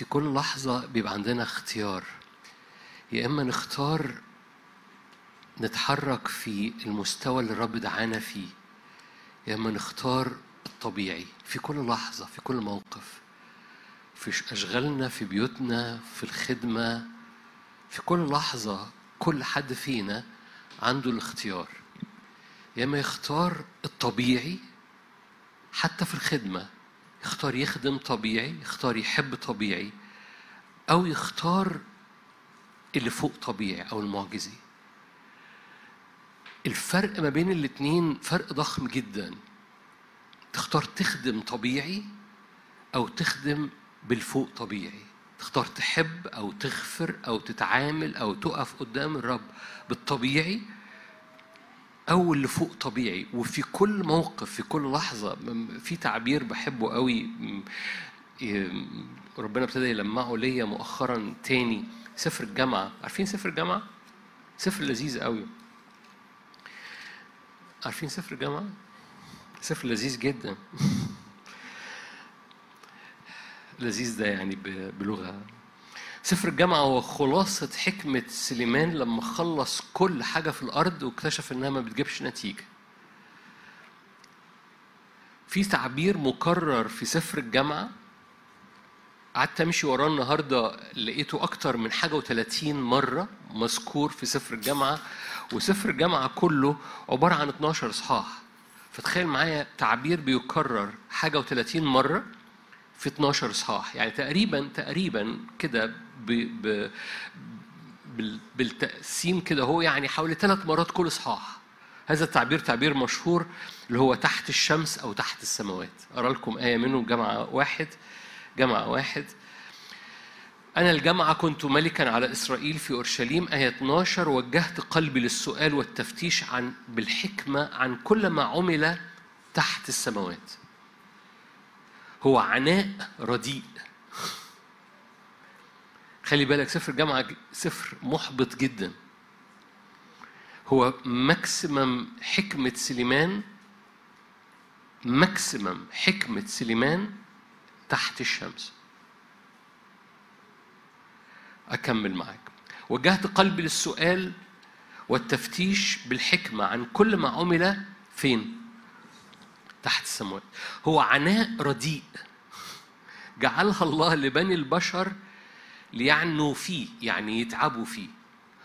في كل لحظة بيبقى عندنا اختيار. يا إما نختار نتحرك في المستوى اللي الرب دعانا فيه يا إما نختار الطبيعي في كل لحظة في كل موقف في أشغالنا في بيوتنا في الخدمة في كل لحظة كل حد فينا عنده الاختيار. يا إما يختار الطبيعي حتى في الخدمة. يختار يخدم طبيعي يختار يحب طبيعي أو يختار اللي فوق طبيعي أو المعجزي. الفرق ما بين الاتنين فرق ضخم جدا. تختار تخدم طبيعي أو تخدم بالفوق طبيعي. تختار تحب أو تغفر أو تتعامل أو تقف قدام الرب بالطبيعي أو اللي فوق طبيعي وفي كل موقف في كل لحظة في تعبير بحبه قوي ربنا ابتدى يلمعه ليا مؤخرا تاني سفر الجامعة عارفين سفر الجامعة؟ سفر لذيذ قوي عارفين سفر الجامعة؟ سفر لذيذ جدا لذيذ ده يعني بلغة سفر الجامعة هو خلاصة حكمة سليمان لما خلص كل حاجة في الأرض واكتشف إنها ما بتجيبش نتيجة. في تعبير مكرر في سفر الجامعة قعدت أمشي وراه النهاردة لقيته أكتر من حاجة وثلاثين مرة مذكور في سفر الجامعة وسفر الجامعة كله عبارة عن 12 إصحاح. فتخيل معايا تعبير بيكرر حاجة وثلاثين مرة في 12 اصحاح يعني تقريبا تقريبا كده. بالتقسيم كده هو يعني حوالي ثلاث مرات كل اصحاح هذا التعبير تعبير مشهور اللي هو تحت الشمس أو تحت السماوات. أرى لكم آية منه جامعه واحد جامعه واحد. أنا الجامعة كنت ملكا على إسرائيل في أورشليم. آية 12 وجهت قلبي للسؤال والتفتيش عن بالحكمة عن كل ما عمل تحت السماوات. هو عناء رديء. خلي بالك سفر الجامعة سفر محبط جدا. هو ماكسيمم حكمة سليمان ماكسيمم حكمة سليمان تحت الشمس. أكمل معاك. وجهت قلبي للسؤال والتفتيش بالحكمة عن كل ما عمل فين؟ تحت السماوات. هو عناء رديء. جعلها الله لبني البشر ليعنوا فيه يعني يتعبوا فيه.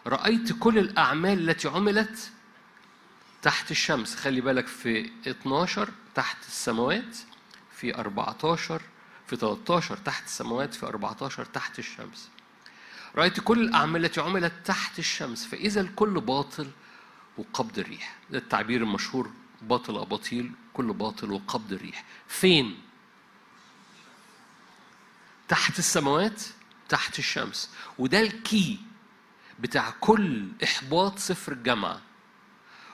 رأيت كل الأعمال التي عملت تحت الشمس. خلي بالك في 12 تحت السماوات في 14 في 13 تحت السماوات في 14 تحت الشمس. رأيت كل الأعمال التي عملت تحت الشمس. فإذا الكل باطل وقبض الريح. ده التعبير المشهور باطل أباطيل كل باطل وقبض الريح. فين؟ تحت السماوات تحت الشمس. وده الكي بتاع كل إحباط صفر الجامعة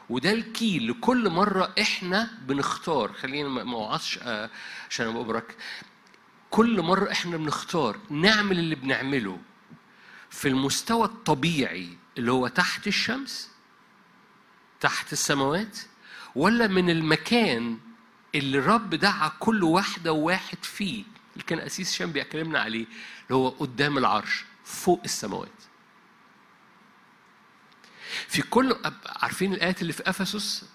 وده الكي لكل مرة إحنا بنختار. خلينا ما أوعظش عشان أبقى برك كل مرة إحنا بنختار نعمل اللي بنعمله في المستوى الطبيعي اللي هو تحت الشمس تحت السماوات ولا من المكان اللي الرب دعا كل واحدة وواحد فيه اللي كان أسيس شام بيكلمنا عليه اللي هو قدام العرش فوق السماوات. في كل عارفين الآيات اللي في أفسس؟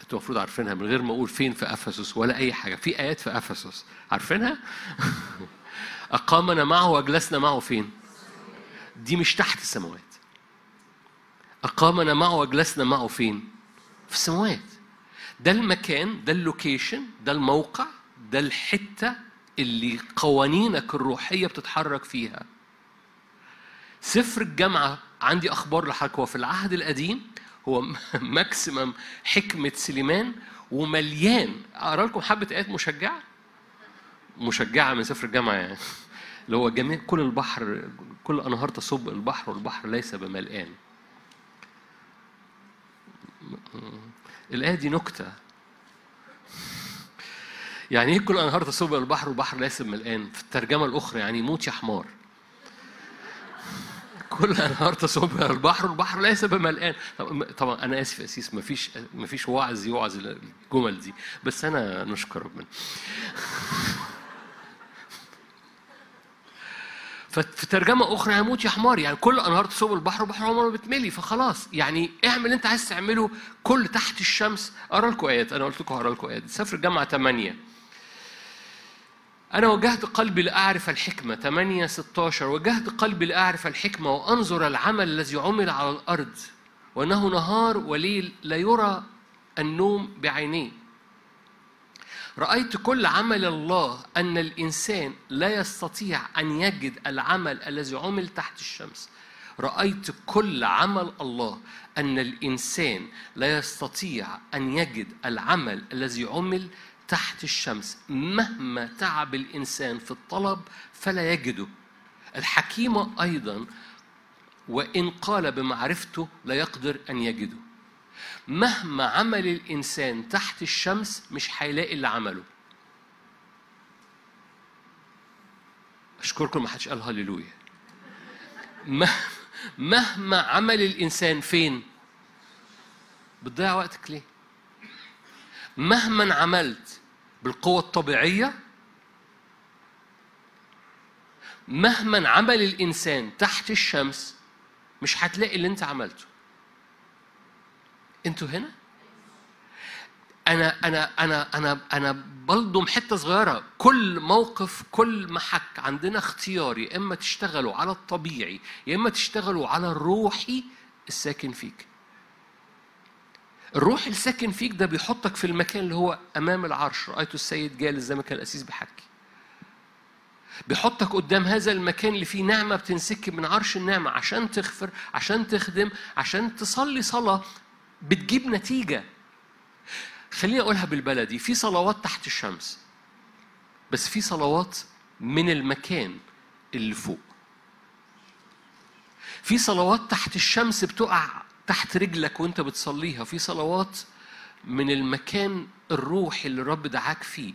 أنتوا المفروض عارفينها من غير ما أقول فين في أفسس ولا أي حاجة. في آيات في أفسس. عارفينها؟ أقامنا معه وأجلسنا معه فين؟ دي مش تحت السماوات. أقامنا معه وأجلسنا معه فين؟ في السماوات. ده المكان، ده ال location، ده الموقع، ده الحتة اللي قوانينك الروحية بتتحرك فيها. سفر الجامعة عندي أخبار لحضرتك هو في العهد القديم هو maximum حكمة سليمان ومليان أقرأ لكم حبة آيات مشجعة مشجعة من سفر الجامعة يعني اللي هو جميع كل البحر كل أنهار تصب البحر والبحر ليس بملآن الآية دي نكتة. يعني إيه كل انهار تصب البحر والبحر ليس ملآن في الترجمة الأخرى يعني موت يا حمار. كل انهار تصب البحر والبحر ليس بملآن طبعا أنا آسف يا اسيس مفيش مفيش وعظ يوعظ الجمل دي. بس أنا نشكر ربنا. ففي ترجمة أخرى يموت يا حمار يعني كل أنهار تصوب البحر وبحر عمره بتملي فخلاص. يعني اعمل اللي أنت عايز تعمله. كل تحت الشمس. أقرأ لكم آيات أنا قلت لكم هقرأ لكم آيات سفر الجامعة 8 أنا وجهت قلبي لأعرف الحكمة. 8 16 وجهت قلبي لأعرف الحكمة وأنظر العمل الذي عمل على الأرض. وأنه نهار وليل لا يرى النوم بعينيه. رأيت كل عمل الله أن الإنسان لا يستطيع أن يجد العمل الذي عمل تحت الشمس. رأيت كل عمل الله أن الإنسان لا يستطيع أن يجد العمل الذي عمل تحت الشمس. مهما تعب الإنسان في الطلب فلا يجده. الحكيم أيضا وإن قال بمعرفته لا يقدر أن يجده. مهما عمل الإنسان تحت الشمس مش هيلاقي اللي عمله. أشكركم ما حدش قال هللويا. مهما عمل الإنسان فين؟ بتضيع وقتك ليه؟ مهما عملت بالقوة الطبيعية مهما عمل الإنسان تحت الشمس مش هتلاقي اللي أنت عملته. أنتوا هنا؟ أنا أنا أنا أنا أنا بلضم حتة صغيرة. كل موقف كل محك عندنا اختيار يا إما تشتغلوا على الطبيعي يا إما تشتغلوا على الروحي الساكن فيك. الروح الساكن فيك ده بيحطك في المكان اللي هو أمام العرش. رايته السيد جالس زي ما كان الاسيس بيحكي. بيحطك قدام هذا المكان اللي فيه نعمة بتنسكب من عرش النعمة عشان تغفر عشان تخدم عشان تصلي صلاة. بتجيب نتيجة. خليني أقولها بالبلدي في صلوات تحت الشمس بس في صلوات من المكان اللي فوق. في صلوات تحت الشمس بتقع تحت رجلك وأنت بتصليها في صلوات من المكان الروحي اللي الرب دعاك فيه.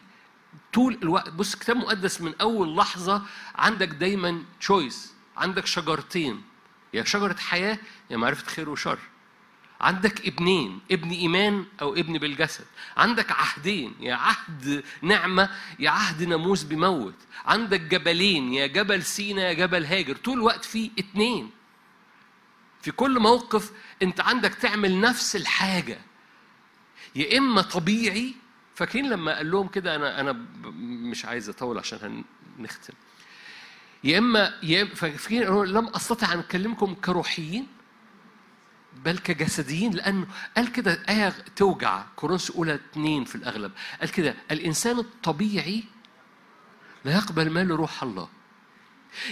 طول الوقت بص كتاب مقدس من أول لحظة عندك دايما تشويس عندك شجرتين يا شجرة حياة يا معرفة خير وشر. عندك ابنين ابن إيمان أو ابن بالجسد. عندك عهدين يا عهد نعمة يا عهد ناموس بموت. عندك جبلين يا جبل سينا يا جبل هاجر. طول الوقت في اتنين. في كل موقف انت عندك تعمل نفس الحاجة. يا إما طبيعي فاكرين لما قال لهم كده أنا أنا مش عايز أطول عشان هنختم. يا إما يا فاكرين لم أستطع أن أكلمكم كروحيين؟ بل كجسديين لأنه قال كده آية توجع كورنثوس أولى اثنين في الأغلب. قال كده الإنسان الطبيعي لا يقبل مال روح الله.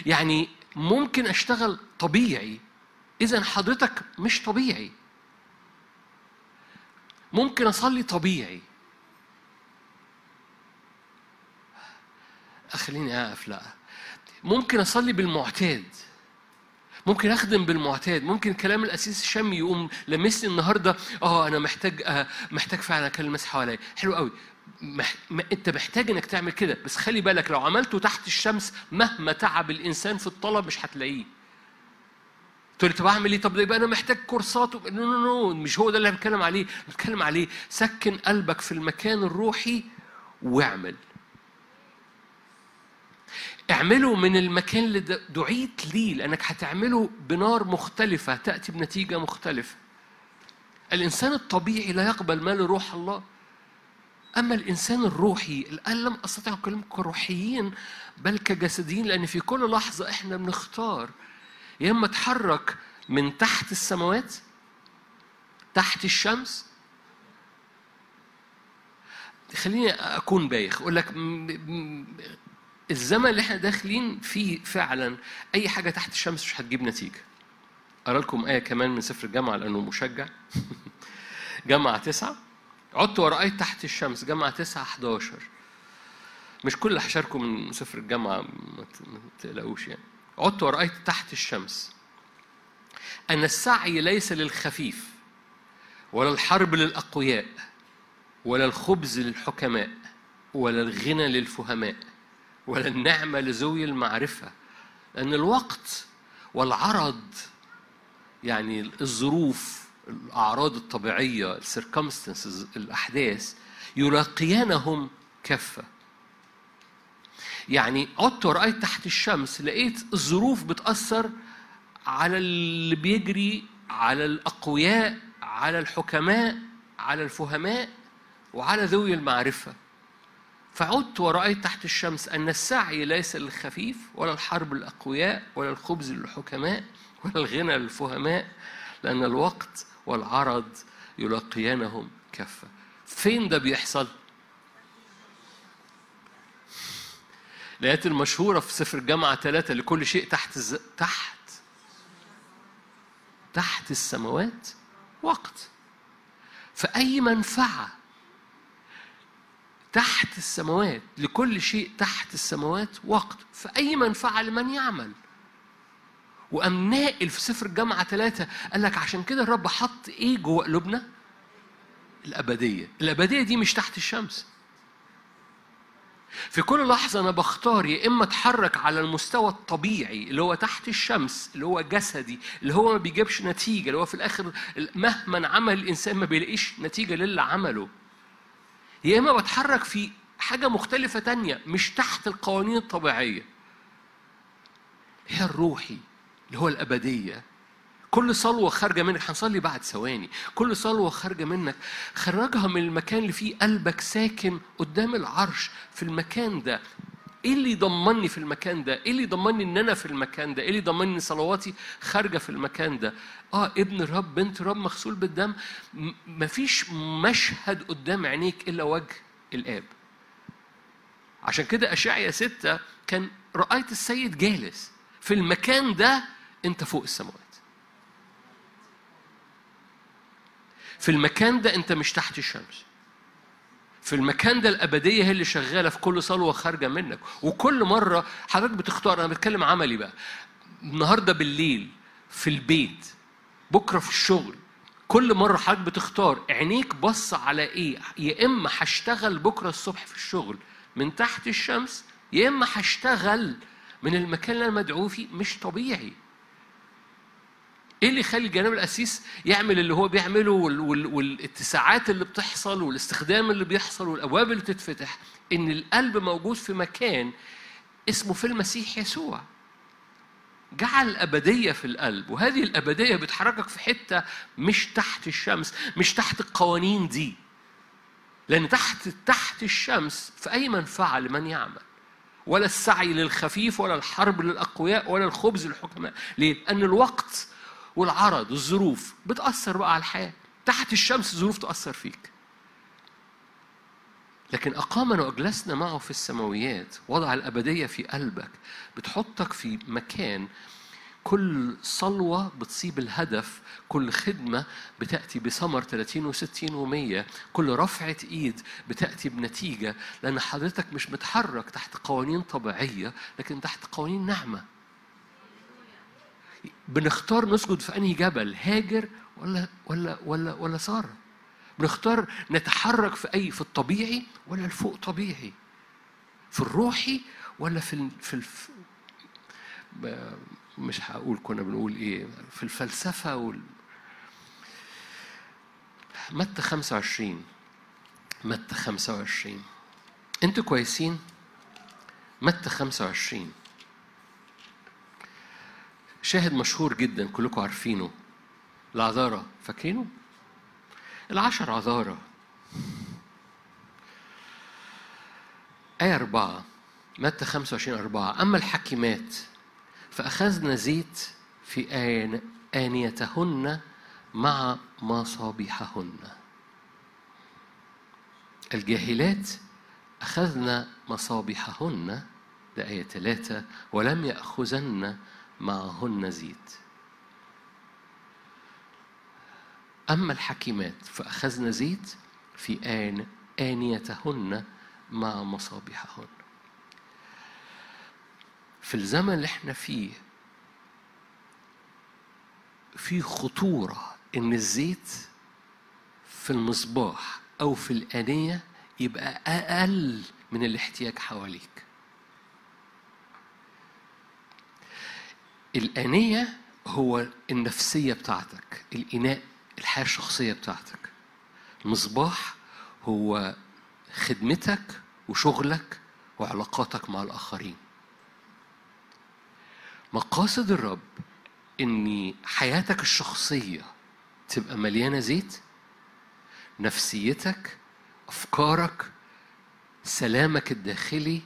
يعني ممكن أشتغل طبيعي إذا حضرتك مش طبيعي. ممكن أصلي طبيعي. خليني أقف لا. ممكن أصلي بالمعتاد. ممكن أخدم بالمعتاد ممكن كلام الأسيس الشامي يقوم لمسني النهارده آه أنا محتاج آه محتاج فعلا أكلم الناس حواليا. حلو قوي. مح... ما... أنت محتاج إنك تعمل كده بس خلي بالك لو عملته تحت الشمس مهما تعب الإنسان في الطلب مش هتلاقيه. تقول لي طب أعمل إيه؟ طب يبقى أنا محتاج كورسات. no no no مش هو ده اللي بتكلم عليه. بتكلم عليه سكن قلبك في المكان الروحي واعمل. اعمله من المكان اللي دعيت ليه لأنك هتعمله بنار مختلفة تأتي بنتيجة مختلفة. الإنسان الطبيعي لا يقبل ما لروح الله. أما الإنسان الروحي الآن لم أستطيع أكلمكم كروحيين بل كجسديين لأن في كل لحظة إحنا بنختار. يا إما أتحرك من تحت السماوات تحت الشمس. خليني أكون بايخ أقول لك الزمن اللي إحنا داخلين فيه فعلا أي حاجة تحت الشمس مش هتجيب نتيجة. أرى لكم آية كمان من سفر الجامعة لأنه مشجع. جامعة تسعة. عدت ورأيت تحت الشمس. جامعة تسعة 11 مش كل هشاركه من سفر الجامعة ما تقلقوش يعني. عدت ورأيت تحت الشمس. أن السعي ليس للخفيف ولا الحرب للأقوياء ولا الخبز للحكماء ولا الغنى للفهماء. ولا النعمة لذوي المعرفة. لأن الوقت والعرض يعني الظروف الأعراض الطبيعية السيركمستنسز الأحداث يلاقيانهم كفة يعني عدت ورأيت تحت الشمس لقيت الظروف بتأثر على اللي بيجري على الأقوياء على الحكماء على الفهماء وعلى ذوي المعرفة. فعدت ورأيت تحت الشمس أن السعي ليس للخفيف ولا الحرب للأقوياء ولا الخبز للحكماء ولا الغنى للفهماء لأن الوقت والعرض يلاقيانهم كفة فين ده بيحصل؟ الآيات المشهورة في سفر الجامعة ثلاثة لكل شيء تحت الز... تحت تحت السماوات وقت فأي منفعة تحت السماوات لكل شيء تحت السماوات وقت فأي منفعة لمن يعمل. وقام ناقل في سفر الجامعة ثلاثة قال لك عشان كده الرب حط إيه جوه قلوبنا؟ الأبدية. الأبدية دي مش تحت الشمس. في كل لحظة أنا بختار يا إما أتحرك على المستوى الطبيعي اللي هو تحت الشمس اللي هو جسدي اللي هو ما بيجيبش نتيجة اللي هو في الآخر مهما عمل الإنسان ما بيلاقيش نتيجة للي عمله. يا إما بتحرك في حاجة مختلفة تانية مش تحت القوانين الطبيعية. هي الروحي اللي هو الأبدية. كل صلوة خارجة منك هنصلي بعد ثواني. كل صلوة خارجة منك خرجها من المكان اللي فيه قلبك ساكن قدام العرش في المكان ده. إيه اللي يضمني في المكان ده؟ إيه اللي يضمني إن أنا في المكان ده؟ إيه اللي يضمني إن صلواتي خارجة في المكان ده؟ آه ابن الرب بنت الرب مغسول بالدم مفيش مشهد قدام عينيك إلا وجه الآب. عشان كده اشعيا ستة كان رأيت السيد جالس في المكان ده أنت فوق السماوات. في المكان ده أنت مش تحت الشمس في المكان ده الأبدية هي اللي شغالة في كل صلوة خارجة منك. وكل مرة حضرتك بتختار أنا بتكلم عملي بقى النهارده بالليل في البيت بكرة في الشغل كل مرة حضرتك بتختار عينيك بص على إيه؟ يا إما هشتغل بكرة الصبح في الشغل من تحت الشمس يا إما هشتغل من المكان اللي أنا مدعو فيه مش طبيعي. إيه اللي يخلي الجناب القسيس يعمل اللي هو بيعمله والاتساعات اللي بتحصل والاستخدام اللي بيحصل والأبواب اللي بتتفتح؟ إن القلب موجود في مكان اسمه في المسيح يسوع. جعل الأبدية في القلب وهذه الأبدية بتحركك في حتة مش تحت الشمس مش تحت القوانين دي. لأن تحت تحت الشمس في أي منفعة لمن يعمل؟ ولا السعي للخفيف ولا الحرب للأقوياء ولا الخبز للحكماء. ليه؟ لأن الوقت والعرض والظروف بتأثر بقى على الحياة. تحت الشمس ظروف تأثر فيك. لكن أقامنا وأجلسنا معه في السماويات وضع الأبدية في قلبك بتحطك في مكان كل صلوة بتصيب الهدف كل خدمة بتأتي بثمر 30 و60 و100 كل رفعة إيد بتأتي بنتيجة لأن حضرتك مش متحرك تحت قوانين طبيعية لكن تحت قوانين نعمة بنختار نسجد في أنهي جبل هاجر ولا ولا ولا ولا سارة؟ بنختار نتحرك في أي في الطبيعي ولا الفوق طبيعي؟ في الروحي ولا في في الف... مش هقول كنا بنقول إيه في الفلسفة وال متى 25 متى 25 أنتوا كويسين؟ متى 25 شاهد مشهور جدا كلكم عارفينه. العذارة فاكرينه؟ العشر عذارة. آية أربعة متى 25 أربعة. أما الحكيمات فأخذنا زيت في آن آنيتهن مع مصابيحهن. الجاهلات أخذنا مصابيحهن ده آية ثلاثة ولم يأخذن معهن زيت. أما الحكيمات فأخذن زيت في آن آنيتهن مع مصابيحهن. في الزمن اللي إحنا فيه في خطورة إن الزيت في المصباح أو في الآنية يبقى أقل من الاحتياج حواليك. الآنية هو النفسية بتاعتك الإناء الحياة الشخصية بتاعتك. المصباح هو خدمتك وشغلك وعلاقاتك مع الآخرين. مقاصد الرب إن حياتك الشخصية تبقى مليانة زيت نفسيتك أفكارك سلامك الداخلي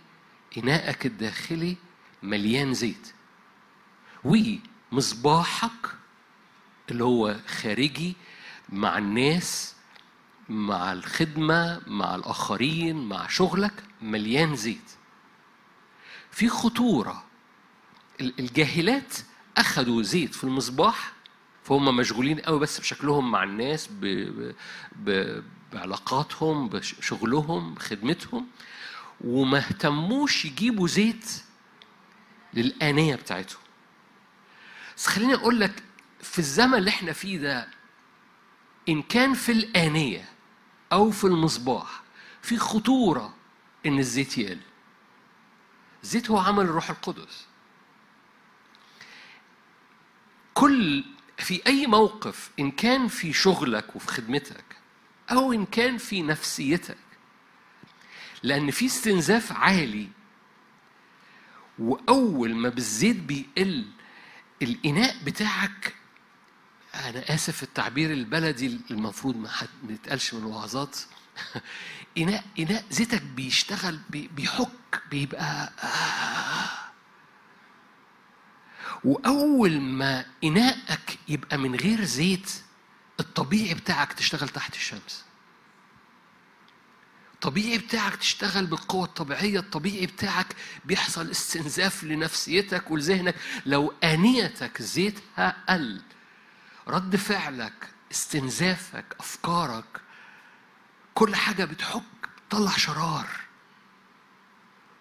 إناءك الداخلي مليان زيت. ومصباحك اللي هو خارجي مع الناس مع الخدمة مع الآخرين مع شغلك مليان زيت. في خطورة. الجاهلات أخذوا زيت في المصباح فهم مشغولين قوي بس بشكلهم مع الناس ب... ب... بعلاقاتهم بشغلهم بخدمتهم وما اهتموش يجيبوا زيت للآنية بتاعتهم. بس خليني أقول لك في الزمن اللي إحنا فيه ده إن كان في الآنية أو في المصباح في خطورة إن الزيت يقل. الزيت هو عمل الروح القدس. كل في أي موقف إن كان في شغلك وفي خدمتك أو إن كان في نفسيتك لأن في استنزاف عالي وأول ما بالزيت بيقل الإناء بتاعك. أنا آسف التعبير البلدي المفروض ما يتقالش من الوعظات إناء إناء زيتك بيشتغل بيحك بيبقى آه. وأول ما إناءك يبقى من غير زيت الطبيعي بتاعك تشتغل تحت الشمس. الطبيعي بتاعك تشتغل بالقوة الطبيعية الطبيعي بتاعك بيحصل استنزاف لنفسيتك ولذهنك. لو آنيتك زيتها قل رد فعلك استنزافك أفكارك كل حاجة بتحك بتطلع شرار.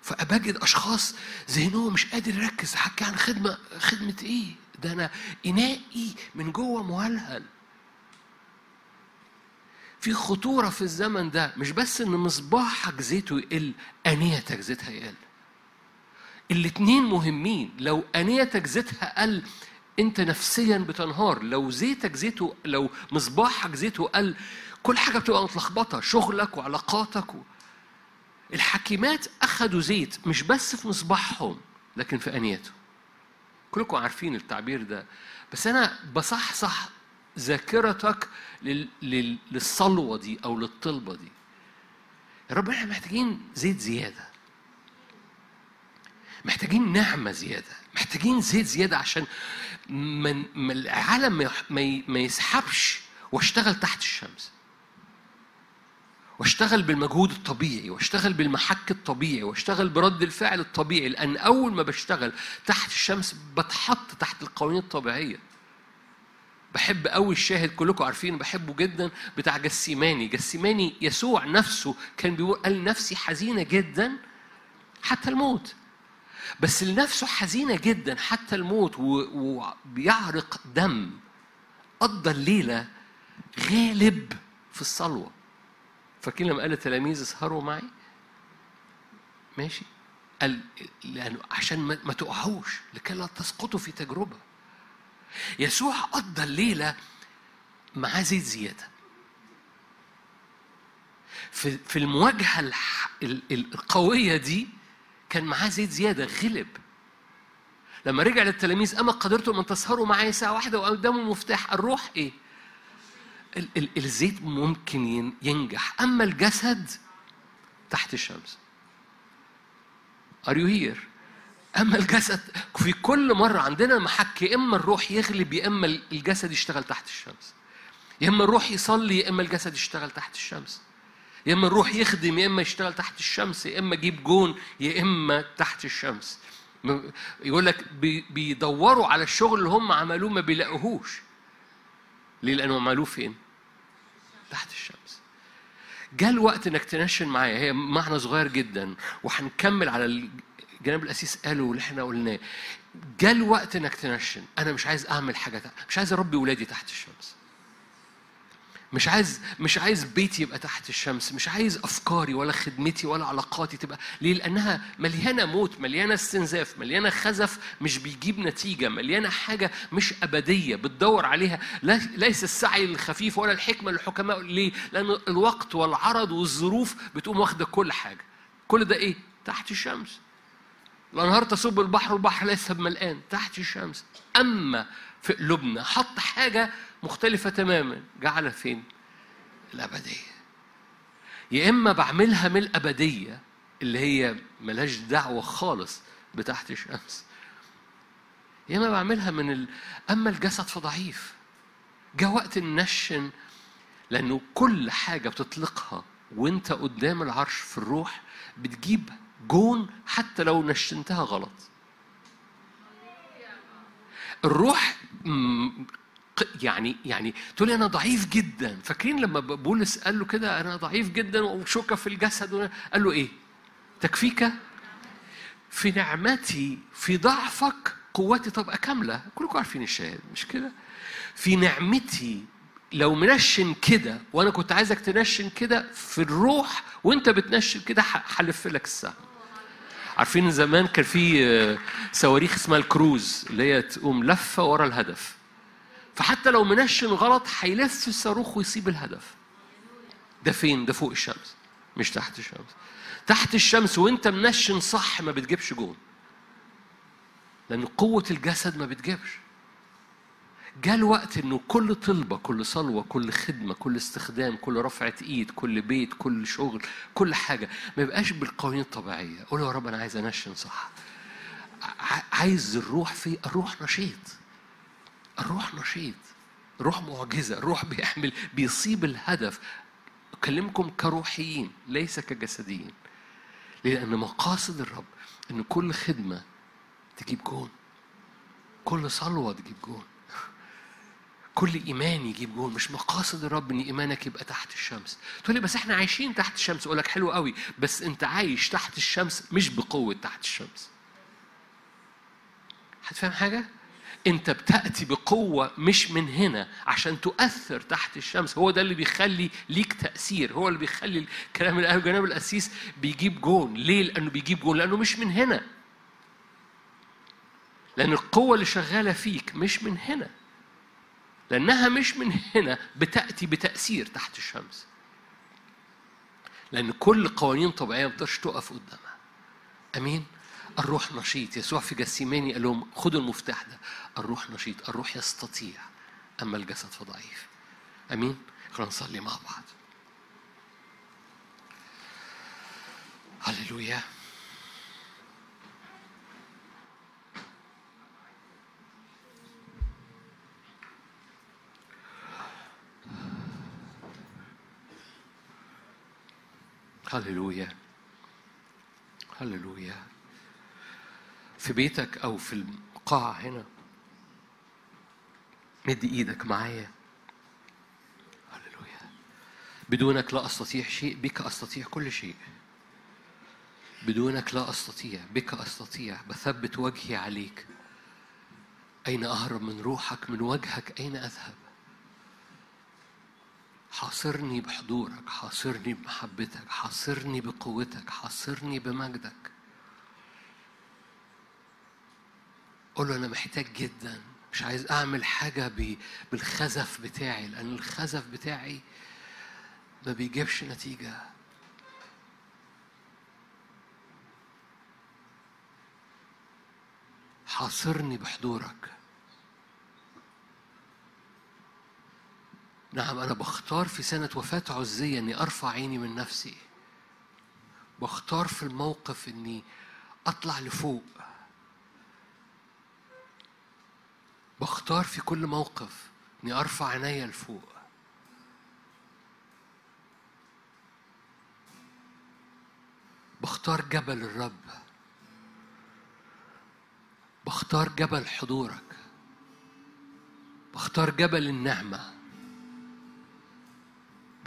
فأبجد أشخاص ذهنهم مش قادر يركز حكي عن خدمة خدمة إيه؟ ده أنا إنائي من جوه مهلهل. في خطورة في الزمن ده مش بس إن مصباحك زيته يقل أنيتك زيتها يقل. الاتنين مهمين. لو أنيتك زيتها قل أنت نفسيا بتنهار. لو زيتك زيته لو مصباحك زيته قل كل حاجة بتبقى متلخبطة. شغلك وعلاقاتك و... الحكيمات أخذوا زيت مش بس في مصباحهم لكن في أنيتهم كلكم عارفين التعبير ده. بس أنا بصحصح ذاكرتك لل... لل... للصلوة دي أو للطلبة دي. يا رب إحنا محتاجين زيت زيادة. محتاجين نعمة زيادة. محتاجين زيت زيادة عشان من... العالم. ما يسحبش واشتغل تحت الشمس. واشتغل بالمجهود الطبيعي واشتغل بالمحك الطبيعي واشتغل برد الفعل الطبيعي لأن أول ما بشتغل تحت الشمس بتحط تحت القوانين الطبيعية. بحب قوي الشاهد كلكم عارفين بحبه جدا بتاع جسيماني جسيماني يسوع نفسه كان بيقول قال نفسي حزينة جدا حتى الموت. بس لنفسه حزينة جدا حتى الموت وبيعرق دم. قضى الليلة غالب في الصلوة. فاكرين لما قال التلاميذ اسهروا معي؟ ماشي. قال لأنه عشان ما تقعوش لكي لا تسقطوا في تجربة. يسوع قضى الليلة معاه زيت زيادة. في في المواجهة القوية دي كان معاه زيت زيادة غلب. لما رجع للتلاميذ أما قدرتم أن تسهروا معي ساعة واحدة وقدامه مفتاح. الروح إيه؟ الزيت ممكن ينجح. أما الجسد تحت الشمس. Are you here؟ أما الجسد في كل مرة عندنا محك يا إما الروح يغلب يا إما الجسد يشتغل تحت الشمس. يا إما الروح يصلي يا إما الجسد يشتغل تحت الشمس. يا إما الروح يخدم يا إما يشتغل تحت الشمس يا إما يجيب جون يا إما تحت الشمس. يقول لك بيدوروا على الشغل اللي هم عملوه ما بيلاقوهوش. ليه؟ لأنهم عملوه فين؟ تحت الشمس. جاء الوقت إنك تنشن معايا. هي معنى صغير جدا. وهنكمل على الجناب الاسيس قاله اللي إحنا قلناه جاء الوقت إنك تنشن. أنا مش عايز أعمل حاجة تحت. مش عايز أربي ولادي تحت الشمس. مش عايز مش عايز بيتي يبقى تحت الشمس. مش عايز أفكاري ولا خدمتي ولا علاقاتي تبقى ليه؟ لأنها مليانة موت مليانة استنزاف مليانة خزف مش بيجيب نتيجة مليانة حاجة مش أبدية بتدور عليها. ليس السعي الخفيف ولا الحكمة للحكماء. ليه؟ لأن الوقت والعرض والظروف بتقوم واخدة كل حاجة. كل ده إيه؟ تحت الشمس. الأنهار تصب البحر والبحر ليس ملآن تحت الشمس. أما في قلوبنا حط حاجة مختلفة تماما جعل فين؟ الأبدية. يا إما بعملها من الأبدية اللي هي ملهاش دعوة خالص بتحت الشمس. يا إما بعملها من ال... أما الجسد فضعيف. جاء وقت النشن لأنه كل حاجة بتطلقها وأنت قدام العرش في الروح بتجيب جون حتى لو نشنتها غلط. الروح يعني يعني تقول أنا ضعيف جدا. فاكرين لما بولس قال له كده أنا ضعيف جدا وشوكة في الجسد قال له إيه؟ تكفيك؟ في نعمتي في ضعفك قوتي تبقى كاملة. كلكم عارفين الشاهد مش كده؟ في نعمتي لو منشن كده وأنا كنت عايزك تنشن كده في الروح وأنت بتنشن كده هلف لك السهم. عارفين زمان كان في صواريخ اسمها الكروز اللي هي تقوم لفة ورا الهدف. فحتى لو منشن غلط هيلف الصاروخ ويصيب الهدف. ده فين؟ ده فوق الشمس مش تحت الشمس. تحت الشمس وانت منشن صح ما بتجيبش جون. لأن قوة الجسد ما بتجيبش. جاء الوقت إنه كل طلبة كل صلوة كل خدمة كل استخدام كل رفعة إيد كل بيت كل شغل كل حاجة ما يبقاش بالقوانين الطبيعية. قول يا رب أنا عايز أنشن صح. عايز الروح في الروح نشيط. الروح نشيط. الروح معجزة الروح بيحمل بيصيب الهدف. أكلمكم كروحيين ليس كجسديين. لأن مقاصد الرب إن كل خدمة تجيب جون. كل صلوة تجيب جون. كل إيمان يجيب جون مش مقاصد الرب إن إيمانك يبقى تحت الشمس. تقول لي بس إحنا عايشين تحت الشمس أقول لك حلو قوي بس أنت عايش تحت الشمس مش بقوة تحت الشمس. هتفهم حاجة؟ أنت بتأتي بقوة مش من هنا عشان تؤثر تحت الشمس. هو ده اللي بيخلي ليك تأثير هو اللي بيخلي الكلام اللي قاله جناب القسيس بيجيب جون. ليه؟ لأنه بيجيب جون لأنه مش من هنا. لأن القوة اللي شغالة فيك مش من هنا. لأنها مش من هنا بتأتي بتأثير تحت الشمس. لأن كل قوانين طبيعية ما تقف قدامها. أمين؟ الروح نشيط. يسوع في جسيماني قال لهم خدوا المفتاح ده. الروح نشيط. الروح يستطيع أما الجسد فضعيف. أمين؟ خلينا نصلي مع بعض. هللويا. هللويا. هللويا. في بيتك أو في القاعة هنا. مد إيدك معايا. هللويا. بدونك لا أستطيع شيء بك أستطيع كل شيء. بدونك لا أستطيع بك أستطيع. بثبت وجهي عليك. أين أهرب من روحك من وجهك؟ أين أذهب؟ حاصرني بحضورك حاصرني بمحبتك حاصرني بقوتك حاصرني بمجدك. قول له أنا محتاج جدا مش عايز أعمل حاجة بالخزف بتاعي لأن الخزف بتاعي ما بيجيبش نتيجة. حاصرني بحضورك. نعم أنا بختار في سنة وفاة عزية إني أرفع عيني من نفسي. بختار في الموقف إني أطلع لفوق. بختار في كل موقف إني أرفع عينيا لفوق. بختار جبل الرب. بختار جبل حضورك. بختار جبل النعمة.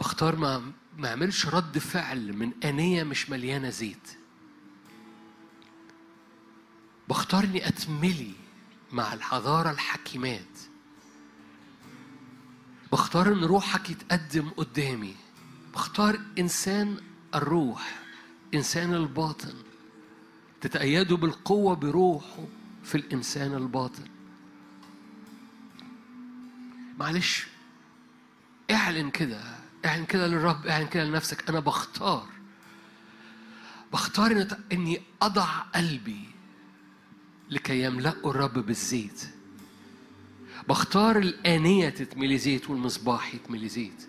بختار ما ما اعملش رد فعل من آنية مش مليانة زيت. بختار إني أتملي مع الحضارة الحكيمات. بختار إن روحك يتقدم قدامي. بختار إنسان الروح إنسان الباطن. تتأيدوا بالقوة بروحه في الإنسان الباطن. معلش اعلن كده. اعلن كده للرب اعلن كده لنفسك. أنا بختار. بختار إني أضع قلبي لكي يملأه الرب بالزيت. بختار الآنية تتملي زيت والمصباح يتملي زيت.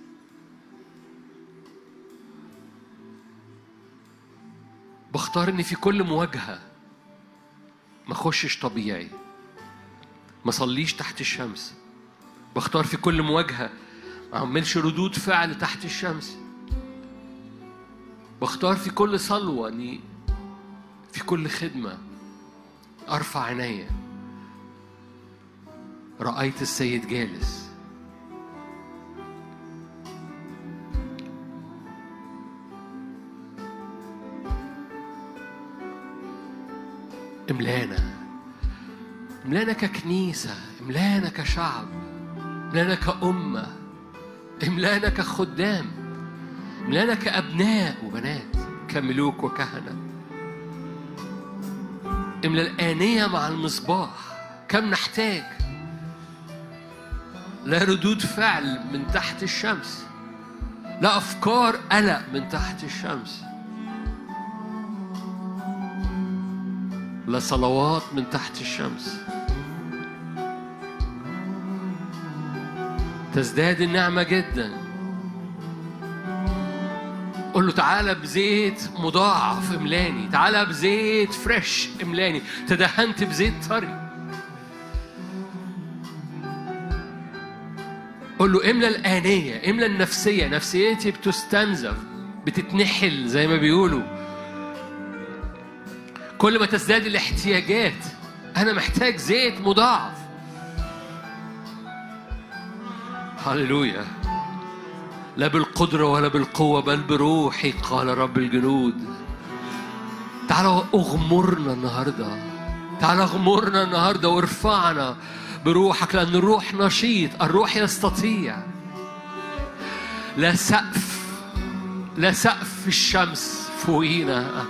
بختار اني في كل مواجهة ما اخشش طبيعي ما صليش تحت الشمس. بختار في كل مواجهة ما اعملش ردود فعل تحت الشمس. بختار في كل صلوة إني في كل خدمة أرفع عينيا. رأيت السيد جالس. املانا. املانا ككنيسة املانا كشعب املانا كأمة. املانا كخدام املانا كأبناء وبنات كملوك وكهنة. املأ الآنية مع المصباح كم نحتاج؟ لا ردود فعل من تحت الشمس لا أفكار قلق من تحت الشمس. لا صلوات من تحت الشمس. تزداد النعمة جدا. قول له تعالى بزيت مضاعف املاني تعالى بزيت فريش املاني. تدهنت بزيت طري. قول له املى الآنية املى النفسية. نفسيتي بتستنزف بتتنحل زي ما بيقولوا. كل ما تزداد الاحتياجات أنا محتاج زيت مضاعف. هللويا. لا بالقدرة ولا بالقوة بل بروحي قال رب الجنود. تعالى اغمرنا النهارده. تعالى اغمرنا النهارده وارفعنا بروحك لأن الروح نشيط الروح يستطيع. لا سقف لا سقف الشمس فوقينا.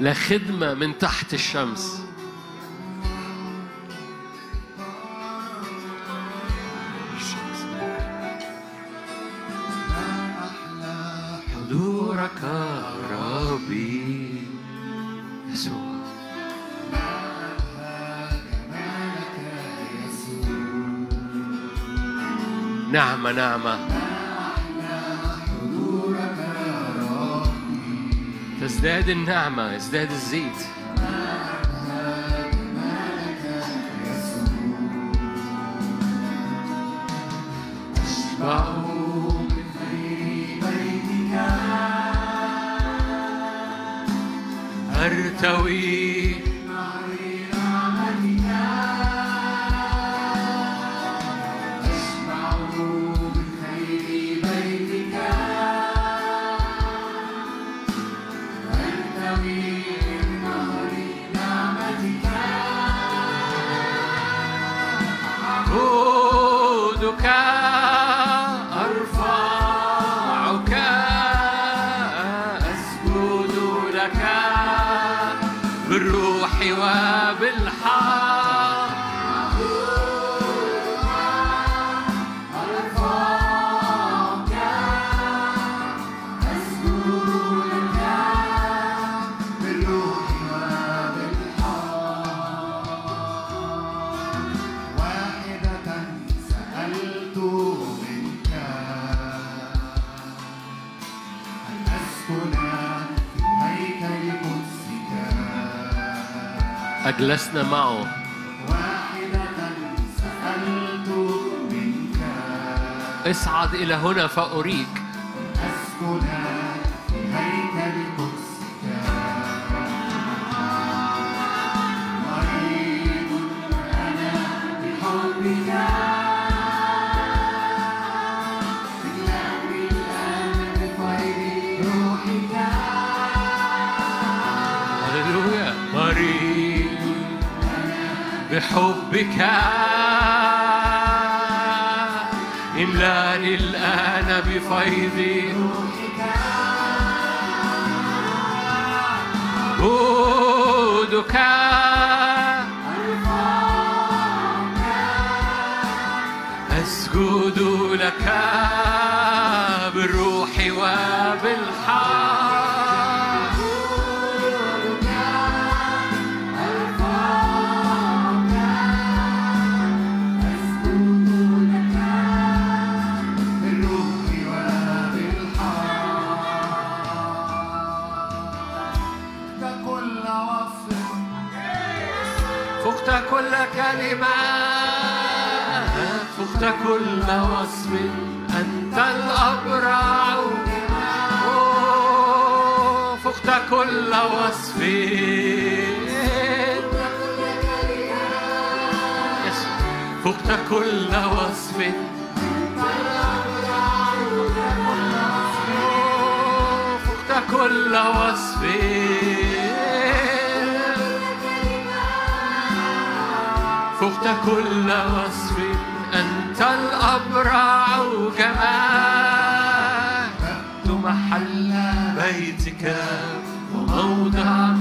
لا خدمة من تحت الشمس. نعمة نعمة. تزداد النعمة يزداد الزيت. أجلسنا معه. واحدة سألت منك. اصعد إلى هنا فأريك. أسكن بحبك. املاني الآن بفيض. جودك أسجد لك بالروح و كلمة فقت كل وصف أنت الأبرع. فقت كل وصف. فقت كل وصف. فقت كل وصف. فقت كل وصف أنت الأبرع جمال محل بيتك وموضع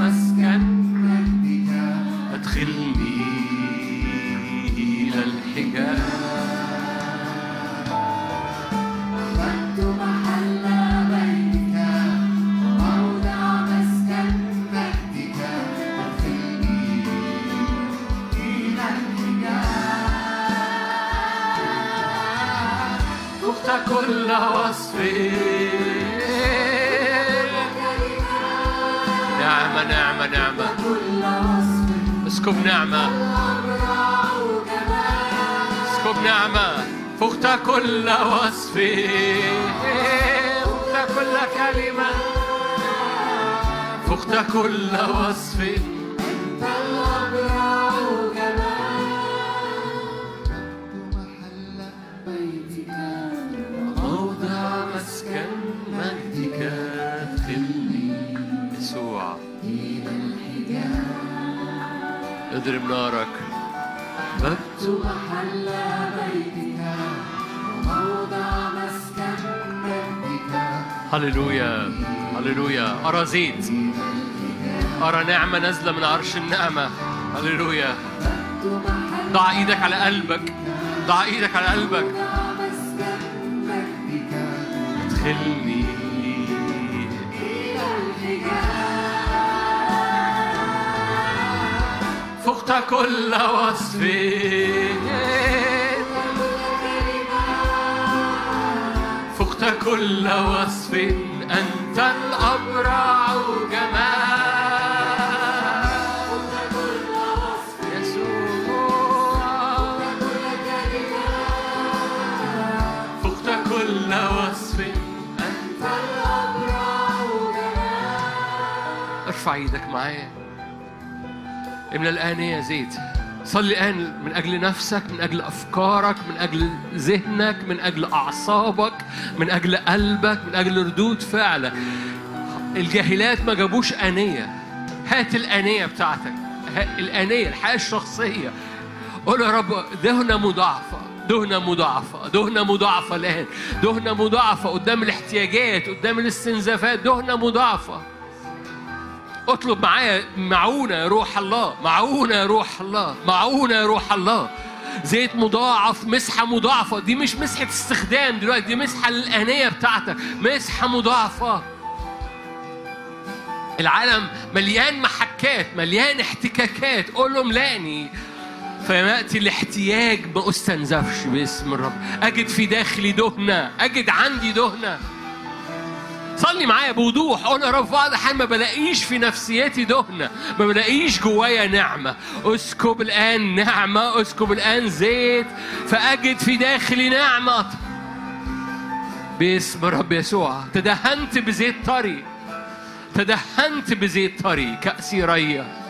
نعمة نعمة نعمة. اسكب نعمة. اسكب نعمة. فقت كل وصف فقت كل كلمة. فقت كل وصف اضرب نارك بكت محل بيتك وموضع مسكن مجدك هللويا هللويا أرى زيت أرى نعمة نازلة من عرش النعمة هللويا ضع إيدك على قلبك ضع إيدك على قلبك كل وصف فقت كل وصف أنت الأبرع جمال. يسوع. فقت كل وصف أنت ارفع إيدك معايا. املى الآنية زيت صلي الآن من أجل نفسك من أجل أفكارك من أجل ذهنك من أجل أعصابك من أجل قلبك من أجل ردود فعلك. الجاهلات ما جابوش آنية. هات الآنية بتاعتك. الآنية الحياة الشخصية. قول يا رب دهنة مضاعفة دهنة مضاعفة دهنة مضاعفة الآن دهنة مضاعفة قدام الاحتياجات قدام الاستنزافات دهنة مضاعفة. اطلب معايا معونة يا روح الله معونة يا روح الله معونة يا روح الله. زيت مضاعف مسحة مضاعفة. دي مش مسحة استخدام دلوقتي دي مسحة للآنية بتاعتك. مسحة مضاعفة. العالم مليان محكات مليان احتكاكات. قول له املأني فيأتي الاحتياج ما استنزفش باسم الرب. أجد في داخلي دهنة أجد عندي دهنة. صلي معايا بوضوح قول يا رب بعض الأحيان ما بلاقيش في نفسيتي دهنة ما بلاقيش جوايا نعمة. اسكب الآن نعمة اسكب الآن زيت فأجد في داخلي نعمة. باسم رب يسوع. تدهنت بزيت طري. تدهنت بزيت طري. كأسي ريا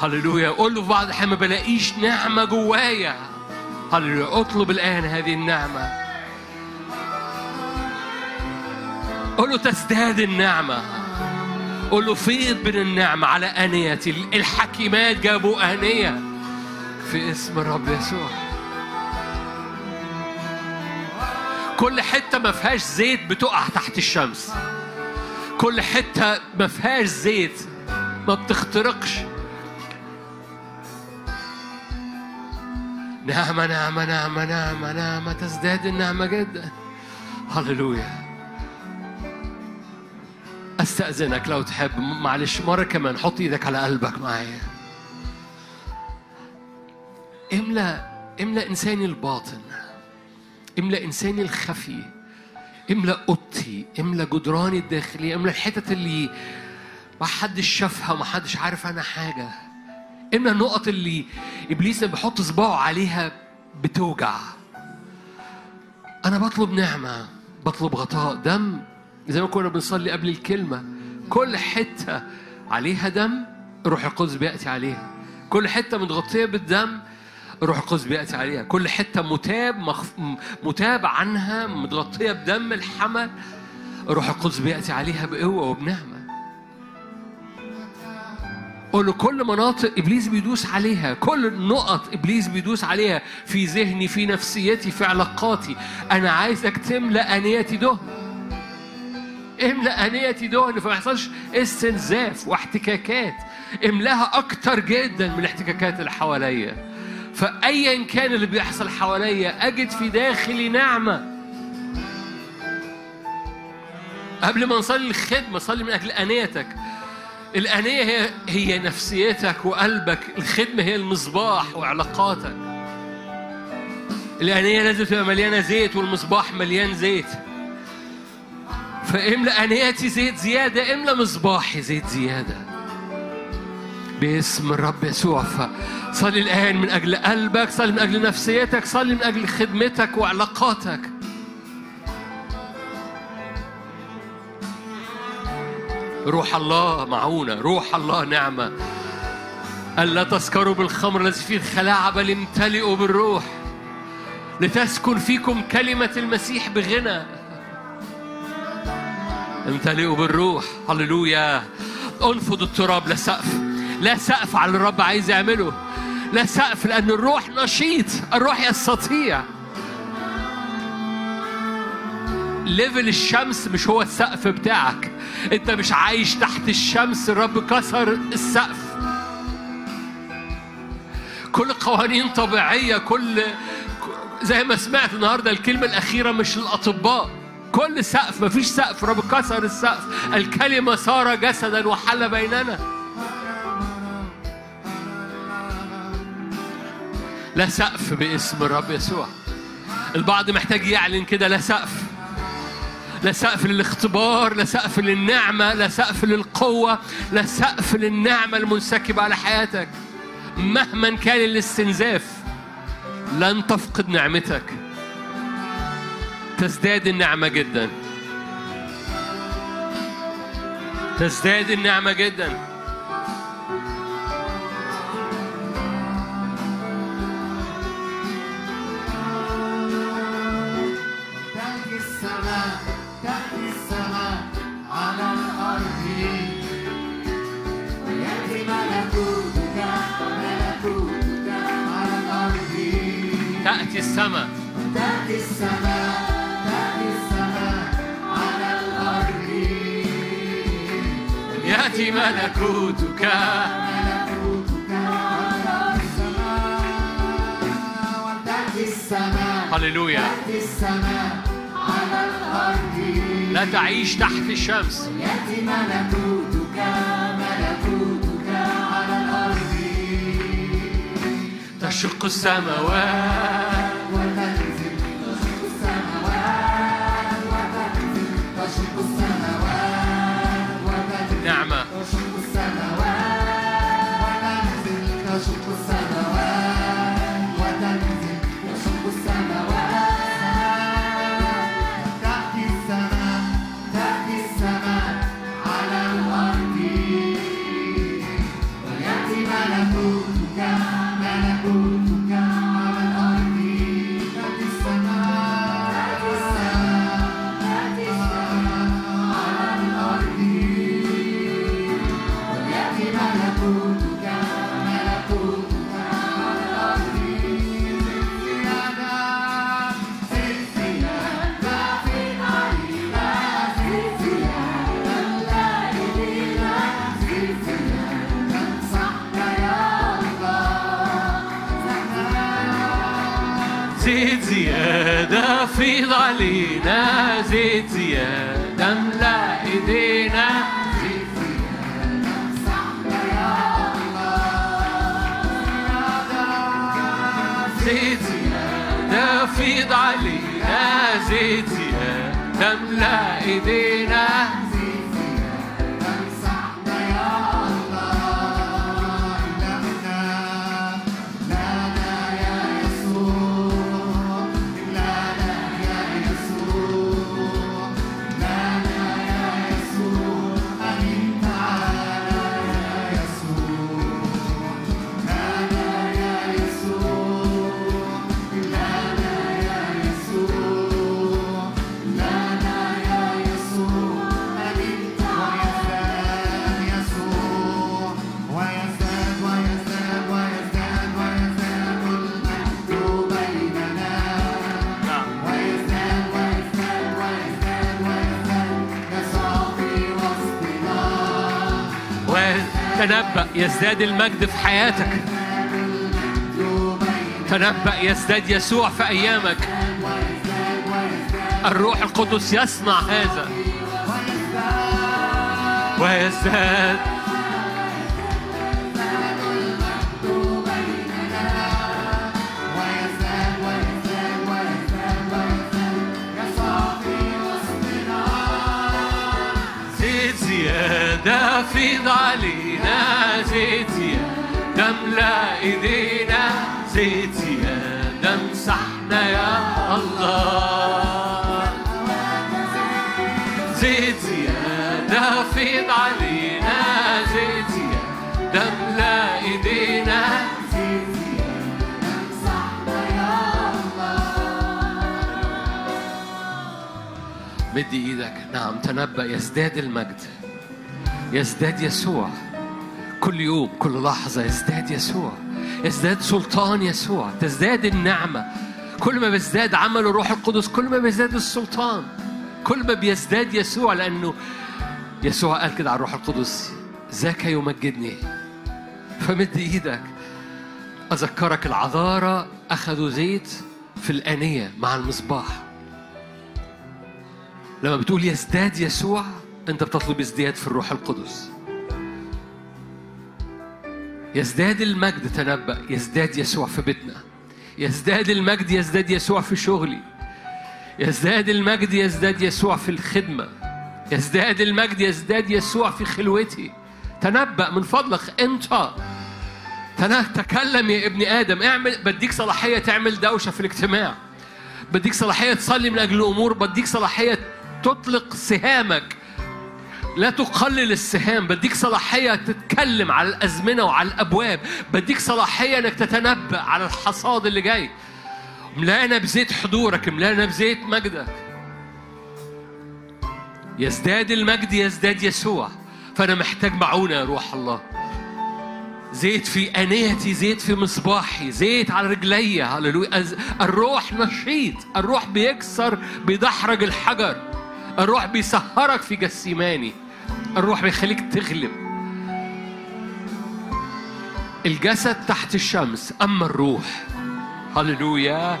هللويا. قول له في بعض الأحيان ما بلاقيش نعمة جوايا. هللويا. اطلب الآن هذه النعمة. قول له تزداد النعمة. قول له فيض من النعمة على آنيتي. الحكيمات جابوا آنية في اسم الرب يسوع. كل حتة ما فيهاش زيت بتقع تحت الشمس. كل حتة ما فيهاش زيت ما بتخترقش. نعمة نعمة نعمة نعمة نعمة. تزداد النعمة جدا. هللويا. أستأذنك لو تحب. معلش مرة كمان. حط إيدك على قلبك معايا. املى املى إنساني الباطن. املى إنساني الخفي. املى أوضتي. املى جدراني الداخلية. املى الحتت اللي ما حدش شافها ما حدش عارف عنها حاجة. املى النقط اللي إبليس بيحط صباعه عليها بتوجع. أنا بطلب نعمة بطلب غطاء دم زي ما كنا بنصلي قبل الكلمة. كل حتة عليها دم الروح القدس بيأتي عليها. كل حتة متغطية بالدم الروح القدس بيأتي عليها. كل حتة متاب مخف... متاب عنها متغطية بدم الحمل الروح القدس بيأتي عليها بقوة وبنعمة. قول له كل مناطق إبليس بيدوس عليها كل نقط إبليس بيدوس عليها في ذهني في نفسيتي في علاقاتي. أنا عايزك تملا انيتي دهن املأ انيتي دهن فما يحصلش استنزاف واحتكاكات. املأها أكتر جدا من الاحتكاكات اللي حواليا. فايا كان اللي بيحصل حواليا أجد في داخلي نعمة. قبل ما نصلي الخدمة صلي من أجل أنيتك. الأنية هي هي نفسيتك وقلبك، الخدمة هي المصباح وعلاقاتك. الأنية لازم تبقى مليانة زيت والمصباح مليان زيت. فاملأ أنيتي زيت زيادة، املأ مصباحي زيت زيادة. باسم الرب يسوع فصلي الآن من أجل قلبك، صلي من أجل نفسيتك، صلي من أجل خدمتك وعلاقاتك. روح الله معونة روح الله نعمة ألا تسكروا بالخمر الذي فيه الخلاعة بل امتلئوا بالروح لتسكن فيكم كلمة المسيح بغنى امتلئوا بالروح. هللويا. أنفض التراب. لا سقف. لا سقف على الرب عايز يعمله. لا سقف لأن الروح نشيط. الروح يستطيع. ليفل الشمس مش هو السقف بتاعك. أنت مش عايش تحت الشمس. الرب كسر السقف. كل قوانين طبيعية كل زي ما سمعت النهاردة الكلمة الأخيرة مش الأطباء كل سقف مفيش سقف. رب كسر السقف. الكلمة صار جسدا وحل بيننا. لا سقف باسم الرب يسوع. البعض محتاج يعلن كده لا سقف. لا سقف للاختبار لا سقف للنعمة لا سقف للقوة لا سقف للنعمة المنسكبة على حياتك. مهما كان الاستنزاف لن تفقد نعمتك. تزداد النعمة جدا. تزداد النعمة جدا. تأتي السماء تأتي السماء على الأرض. ويأتي ملكوتك ملكوتك على الأرض. تأتي السماء. تأتي السماء. يأتي ملكوتك. هللويا. لا تعيش تحت الشمس. يأتي ملكوتك ملكوتك على الأرض تشق السماوات وتنزل تشق السماوات وتنزل تشق السماوات. يزداد المجد في حياتك. تنبأ يزداد يسوع في أيامك. الروح القدس يصنع هذا. ويزداد. ويزداد ويزداد ويزداد ويزداد يسوع في وسطنا زيت زيادة فيض علينا زيت زيادة املأ إيدينا زيت زيادة امسحنا يا الله. ايدينا إيدك. نعم تنبأ يزداد المجد يزداد يسوع. كل يوم كل لحظة يزداد يسوع. يزداد سلطان يسوع. تزداد النعمة. كل ما بيزداد عمل الروح القدس كل ما بيزداد السلطان. كل ما بيزداد يسوع لأنه يسوع قال كده على الروح القدس ذاك يمجدني فمد إيدك. أذكرك العذارى أخذوا زيت في الآنية مع المصباح. لما بتقول يزداد يسوع أنت بتطلب ازدياد في الروح القدس. يزداد المجد تنبأ. يزداد يسوع في بيتنا. يزداد المجد يزداد يسوع في شغلي. يزداد المجد يزداد يسوع في الخدمة. يزداد المجد يزداد يسوع في خلوتي. تنبأ من فضلك تنا- تكلم يا ابن آدم. اعمل بديك صلاحية تعمل دوشة في الاجتماع. بديك صلاحية تصلي من أجل الأمور. بديك صلاحية تطلق سهامك. لا تقلل السهام بديك صلاحية تتكلم على الأزمنة وعلى الأبواب بديك صلاحية أنك تتنبأ على الحصاد اللي جاي. ملانا بزيت حضورك ملانا بزيت مجدك. يزداد المجد يزداد يسوع. فأنا محتاج معونة يا روح الله. زيت في أنيتي زيت في مصباحي زيت على رجلي. الروح نشيط الروح بيكسر بيدحرج الحجر. الروح بيسهرك في جسيماني. الروح بيخليك تغلب. الجسد تحت الشمس أما الروح هللويا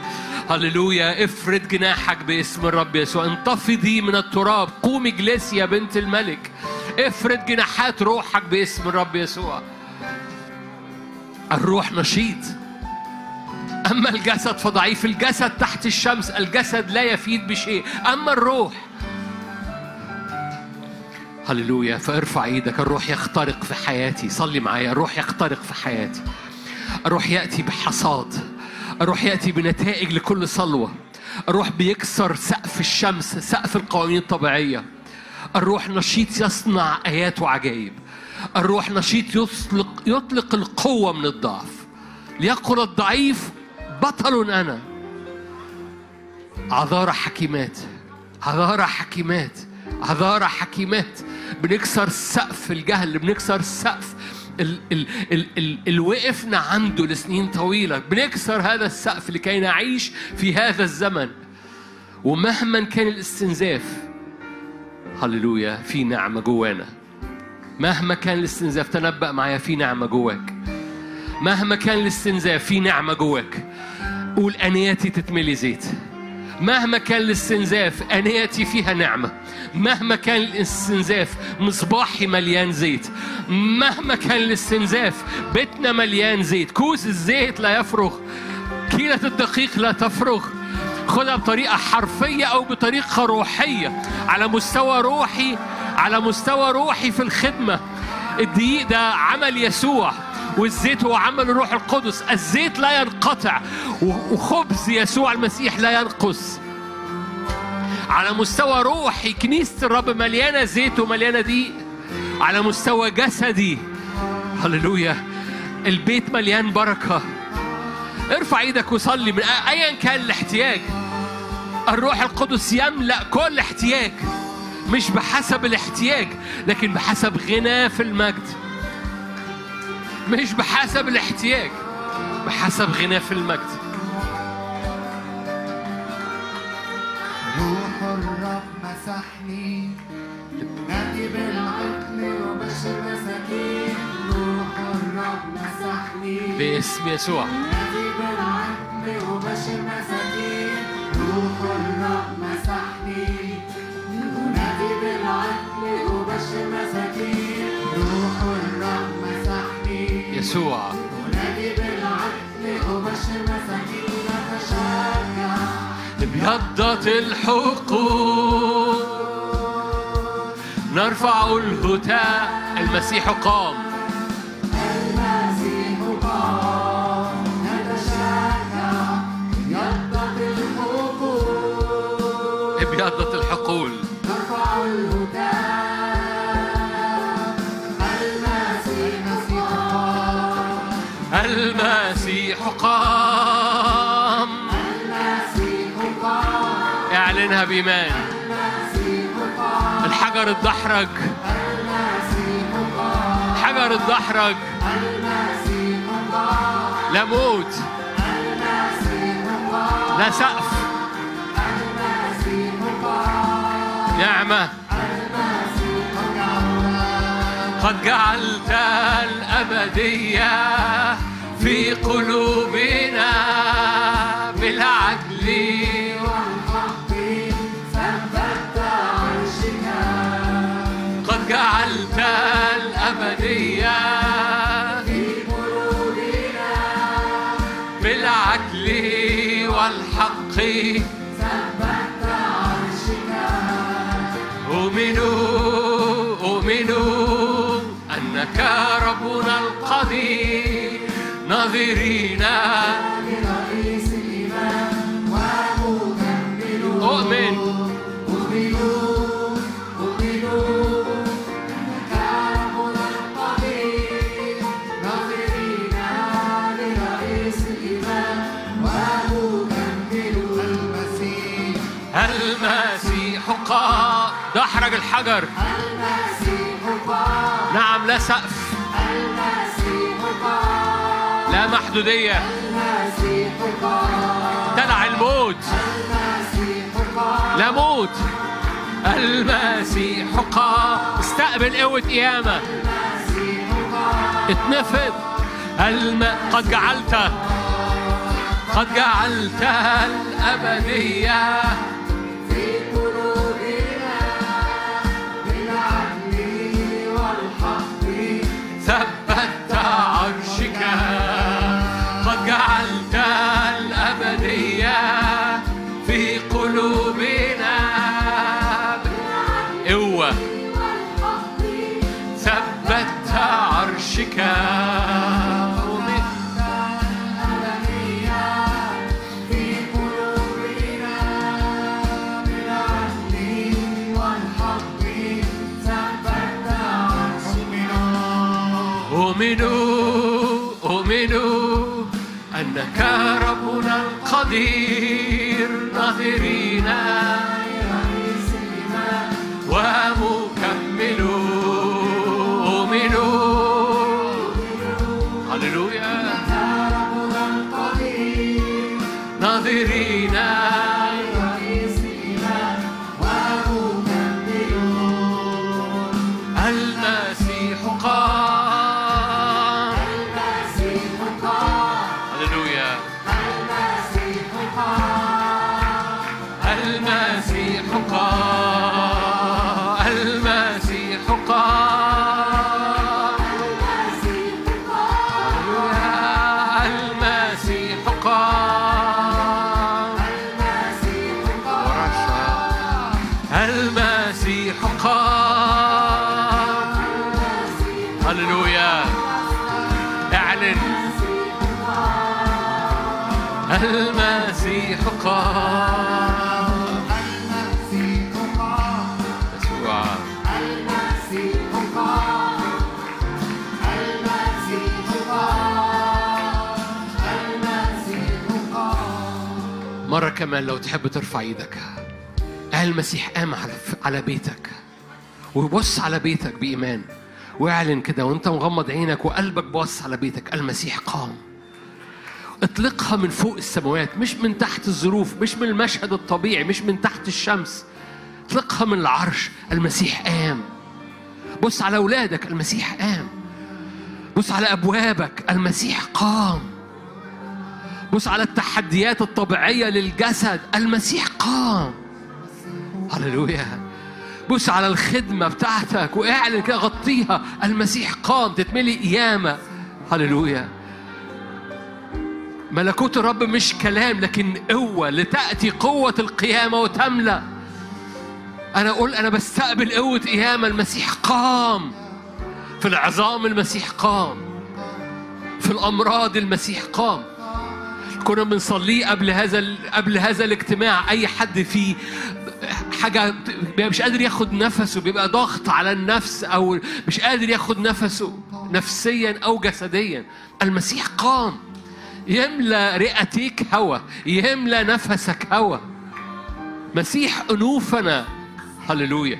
هللويا افرد جناحك باسم الرب يسوع. انتفضي من التراب قومي اجلسي يا بنت الملك. افرد جناحات روحك باسم الرب يسوع. الروح نشيط. أما الجسد فضعيف. الجسد تحت الشمس الجسد لا يفيد بشيء. أما الروح هللويا فارفع إيدك الروح يخترق في حياتي. صلي معايا الروح يخترق في حياتي. الروح يأتي بحصاد. الروح يأتي بنتائج لكل صلوة. الروح بيكسر سقف الشمس سقف القوانين الطبيعية. الروح نشيط يصنع آيات وعجائب. الروح نشيط يطلق يطلق القوة من الضعف. ليقل الضعيف بطل أنا. عذارى حكيمات. عذارى حكيمات. عذارى حكيمات بنكسر سقف الجهل بنكسر سقف ال ال ال ال اللي وقفنا عنده لسنين طويلة بنكسر هذا السقف لكي نعيش في هذا الزمن. ومهما كان الاستنزاف هللويا في نعمة جوانا. مهما كان الاستنزاف تنبأ معايا في نعمة جواك. مهما كان الاستنزاف في نعمة جواك. قول أنيتي تتملي زيت. مهما كان الاستنزاف أنيتي فيها نعمة. مهما كان الاستنزاف مصباحي مليان زيت. مهما كان الاستنزاف بيتنا مليان زيت. كوز الزيت لا يفرغ كيلة الدقيق لا تفرغ. خدها بطريقة حرفية أو بطريقة روحية. على مستوى روحي على مستوى روحي في الخدمة. الدقيق ده عمل يسوع. والزيت هو عمل الروح القدس. الزيت لا ينقطع وخبز يسوع المسيح لا ينقص. على مستوى روحي كنيسة الرب مليانة زيت ومليانة دقيق على مستوى جسدي هللويا البيت مليان بركة. ارفع إيدك وصلي من ايا كان الاحتياج. الروح القدس يملأ كل احتياج مش بحسب الاحتياج لكن بحسب غناه في المجد. مش بحسب الاحتياج بحسب غناه في المجد. روح الرب مسحني نادي بالعقل وبشر مساكين. روح الرب مسحني باسم يسوع. نادي بالعقل وبشر مساكين. روح الرب مسحني نادي بالعقل وبشر مساكين. يسوع أتشجع ابيضت الحقوق نرفع الهتاء. المسيح قام. قام الحجر الدحرج. المسيح قام حجر الدحرج. لا موت. لا سقف. نعمة. قد جعلت الأبدية في قلوبنا بالعدل. القدير ناظرين الإيمان ومكمل المسيح المسيح قام دحرج الحجر. المسيح قام نعم لا سقف. قام لا محدودية المسيح قام تدع الموت. لا موت المسيح قام استقبل قوة قيامة. اتنفض. الم... قد جعلت. قد جعلت الأبدية. dear. كمان لو تحب ترفع إيدك. اعلن المسيح قام على بيتك. وبص على بيتك بإيمان. واعلن كده وأنت مغمض عينك وقلبك باص على بيتك. المسيح قام. اطلقها من فوق السماوات مش من تحت الظروف مش من المشهد الطبيعي مش من تحت الشمس. اطلقها من العرش. المسيح قام. بص على أولادك المسيح قام. بص على أبوابك المسيح قام. بص على التحديات الطبيعية للجسد. المسيح قام. هللويا. بص على الخدمة بتاعتك واعلن كده غطيها. المسيح قام. تتملي قيامة. هللويا. ملكوت الرب مش كلام لكن قوة لتأتي قوة القيامة وتملأ. أنا أقول أنا بستقبل قوة قيامة. المسيح قام. في العظام المسيح قام. في الأمراض المسيح قام. كنا بنصليه قبل هذا قبل هذا الاجتماع. أي حد فيه بيبقى مش قادر ياخد نفسه بيبقى ضغط على النفس أو مش قادر ياخد نفسه نفسيا أو جسديا. المسيح قام. يملى رئتيك هوا يملى نفسك هوا. مسيح أنوفنا. هللويا.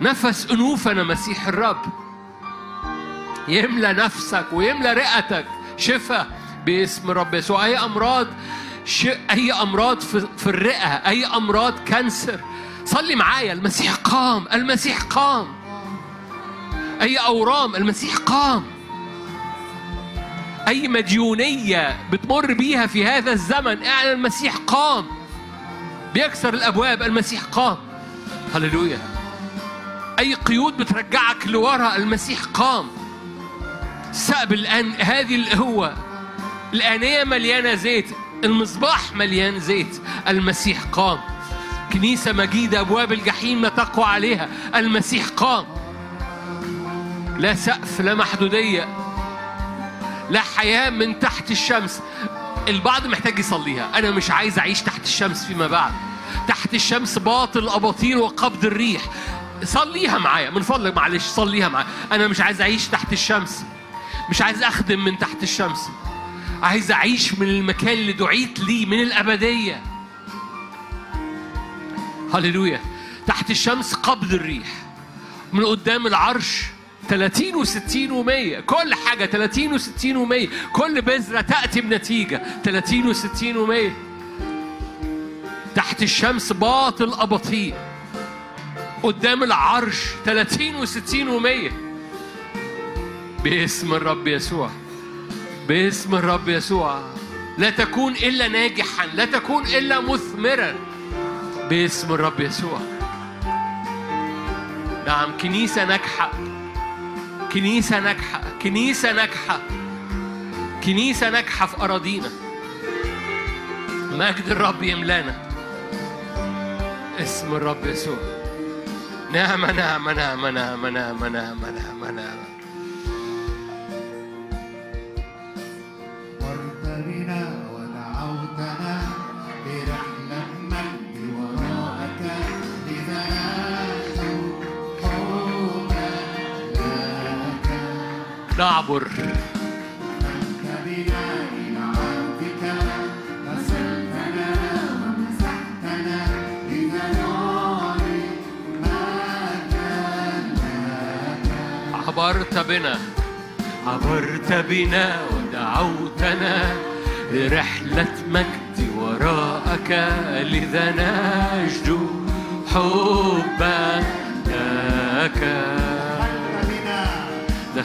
نفس أنوفنا مسيح الرب. يملى نفسك ويملى رئتك. شفاء. باسم الرب يسوع. أي أمراض ش... أي أمراض في... في الرئة أي أمراض كانسر. صلي معايا. المسيح قام المسيح قام. أي أورام المسيح قام. أي مديونية بتمر بيها في هذا الزمن إعلن المسيح قام. بيكسر الأبواب المسيح قام. هللويا. أي قيود بترجعك لورا المسيح قام. استقبل الآن هذه القوة الآنية مليانة زيت المصباح مليان زيت المسيح قام. كنيسة مجيدة أبواب الجحيم ما تقوى عليها المسيح قام. لا سقف لا محدودية لا حياة من تحت الشمس. البعض محتاج يصليها. أنا مش عايز أعيش تحت الشمس فيما بعد. تحت الشمس باطل أباطيل وقبض الريح. صليها معايا من فضلك معلش صليها معايا. أنا مش عايز أعيش تحت الشمس. مش عايز أخدم من تحت الشمس. عايز أعيش من المكان اللي دعيت ليه من الأبدية. هللويا. تحت الشمس قبض الريح. من قدام العرش 30 و60 و100 كل حاجة 30 و60 و100 كل بذرة تأتي بنتيجة 30 و60 و100 تحت الشمس باطل أباطيل. قدام العرش 30 و60 و100 باسم الرب يسوع. باسم الرب يسوع. لا تكون إلا ناجحا لا تكون إلا مثمرا. باسم الرب يسوع. نعم كنيسة ناجحة. كنيسة ناجحة. كنيسة ناجحة. كنيسة ناجحة في أراضينا. مجد الرب يملانا. اسم الرب يسوع. نعمة نعمة نعمة نعمة نعمة نعمة نعمة, نعمة. لك عبرت بنا. عبرت بنا ودعوتنا لرحلة مجد وراءك لذا نجد حبا لك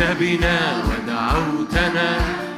أمرت بنا ودعوتنا.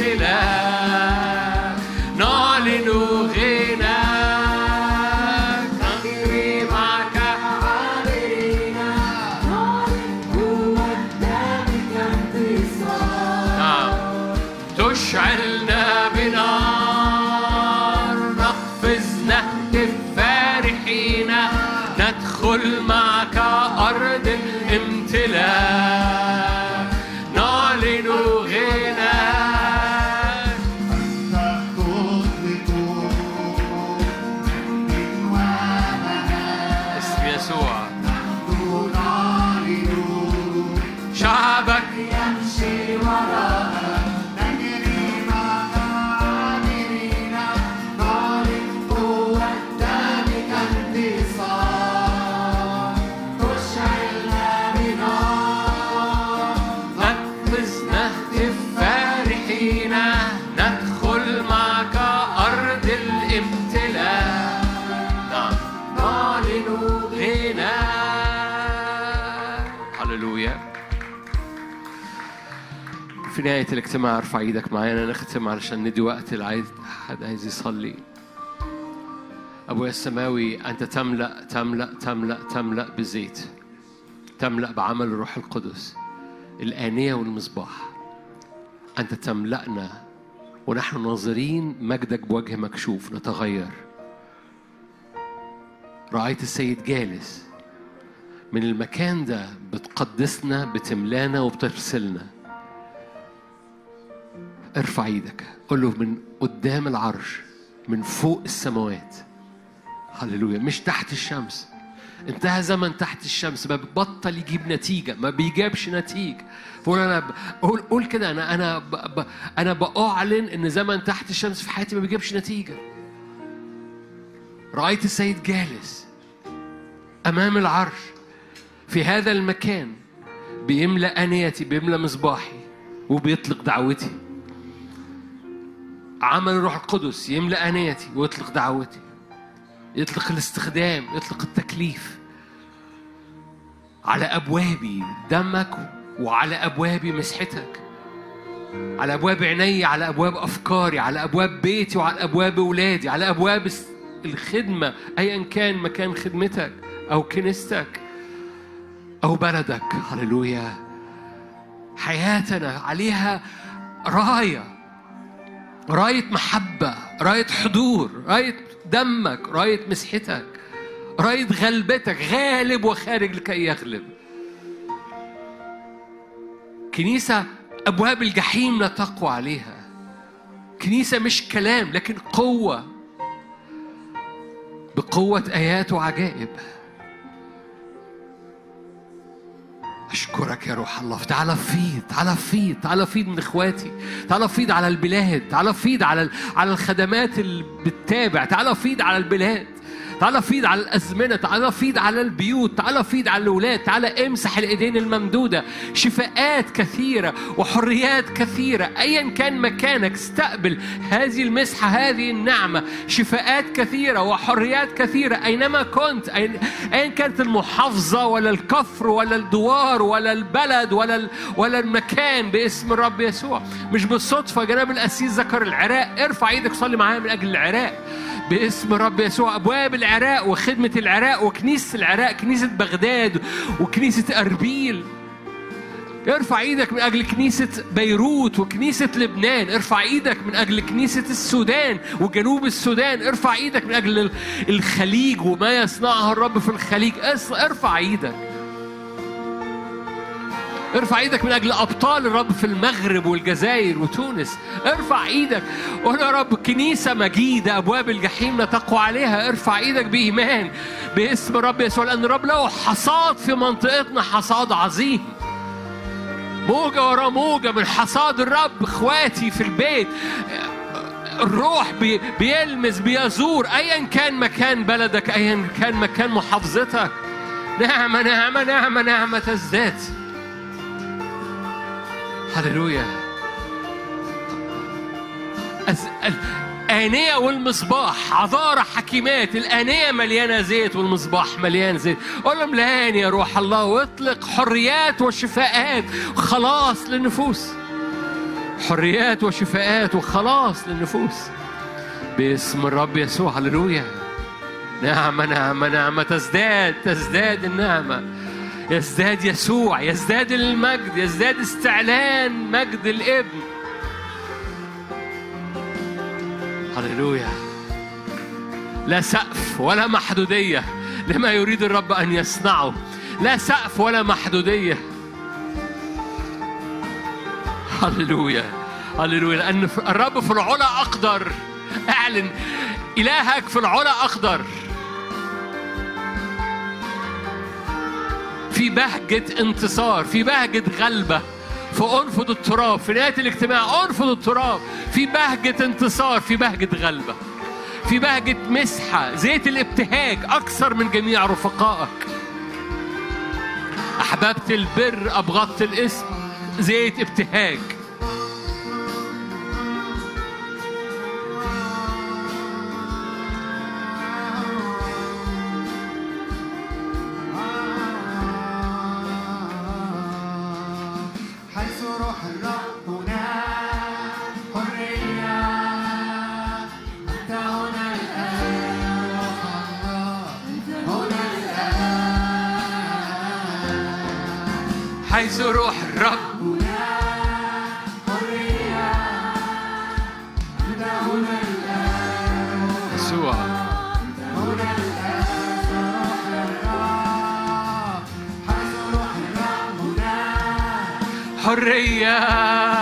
الامتلاك شعبك في نهاية الاجتماع أرفع إيدك معانا نختم علشان ندي وقت اللي عايز حد عايز يصلي. أبويا السماوي أنت تملأ تملأ تملأ تملأ بالزيت تملأ بعمل الروح القدس الآنية والمصباح. أنت تملأنا ونحن ناظرين مجدك بوجه مكشوف نتغير. رأيت السيد جالس من المكان ده بتقدسنا بتملانا وبترسلنا. ارفع إيدك. قول له من قدام العرش من فوق السماوات. هللويا. مش تحت الشمس. انتهى زمن تحت الشمس. ما بطل يجيب نتيجة. ما بيجابش نتيجة. فقول أنا ب... قول قول كده. أنا أنا ب... ب... أنا بأعلن إن زمن تحت الشمس في حياتي ما بيجيبش نتيجة. رأيت السيد جالس أمام العرش في هذا المكان بيملأ أنيتي بيملأ مصباحي وبيطلق دعوتي. عمل الروح القدس يملأ أنيتي ويطلق دعوتي. يطلق الاستخدام يطلق التكليف. على أبوابي دمك وعلى أبوابي مسحتك. على أبواب عيني على أبواب أفكاري على أبواب بيتي وعلى أبواب أولادي على أبواب الخدمة أيا كان مكان خدمتك أو كنيستك أو بلدك. هللويا. حياتنا عليها راية. راية محبة راية حضور راية دمك راية مسحتك راية غلبتك غالب وخارج لكي يغلب. كنيسة أبواب الجحيم لا تقوى عليها. كنيسة مش كلام لكن قوة. بقوة آيات وعجائب. أشكرك يا روح الله. تعالى فيض تعالى فيض تعالى فيض من إخواتي. تعالى فيض على البلاد تعالى فيض على على الخدمات اللي بتتابع تعالى فيض على البلاد. تعالى فيض على الأزمنة تعالى فيض على البيوت تعالى فيض على الأولاد تعالى امسح الإيدين الممدودة. شفاءات كثيرة وحريات كثيرة ايا كان مكانك استقبل هذه المسحة هذه النعمة. شفاءات كثيرة وحريات كثيرة أينما كنت ايا كانت المحافظة ولا الكفر ولا الدوار ولا البلد ولا ولا المكان باسم الرب يسوع؟ مش بالصدفة جناب القسيس ذكر العراق ارفع إيدك صلي معايا من أجل العراق. باسم الرب يسوع أبواب العراق وخدمة العراق وكنيسه العراق كنيسة بغداد وكنيسة أربيل. ارفع إيدك من أجل كنيسة بيروت وكنيسة لبنان. ارفع إيدك من أجل كنيسة السودان وجنوب السودان. ارفع إيدك من أجل ال- الخليج وما يصنعه الرب في الخليج. ارفع إيدك. ارفع إيدك من أجل ابطال الرب في المغرب والجزائر وتونس. ارفع إيدك. قول يا رب كنيسة مجيدة أبواب الجحيم لا تقوى عليها. ارفع إيدك بإيمان باسم الرب يسوع لأن الرب له حصاد في منطقتنا حصاد عظيم. موجة ورا موجة من حصاد الرب اخواتي في البيت. الروح بي بيلمس بيزور. ايا كان مكان بلدك ايا كان مكان محافظتك. نعمة نعمة نعمة نعمة تزداد. هللويا. الآنية والمصباح عذارى حكيمات الآنية مليانة زيت والمصباح مليان زيت. قول لهم الآن يا روح الله واطلق حريات وشفاءات وخلاص للنفوس. حريات وشفاءات وخلاص للنفوس. باسم الرب يسوع هللويا. نعمة نعمة نعمة تزداد تزداد النعمة. يزداد يسوع يزداد المجد يزداد استعلان مجد الابن. هللويا. لا سقف ولا محدودية لما يريد الرب أن يصنعه. لا سقف ولا محدودية. هللويا هللويا. لأن الرب في العلا أقدر. أعلن إلهك في العلا أقدر. في بهجة انتصار في بهجة غلبة فأنفض التراب في نهاية الاجتماع أنفض التراب في بهجة انتصار في بهجة غلبة في بهجة مسحة زيت الابتهاج أكثر من جميع رفقائك. أحببت البر أبغضت الاسم زيت ابتهاج. يبث روح الرب يسوع. حرية.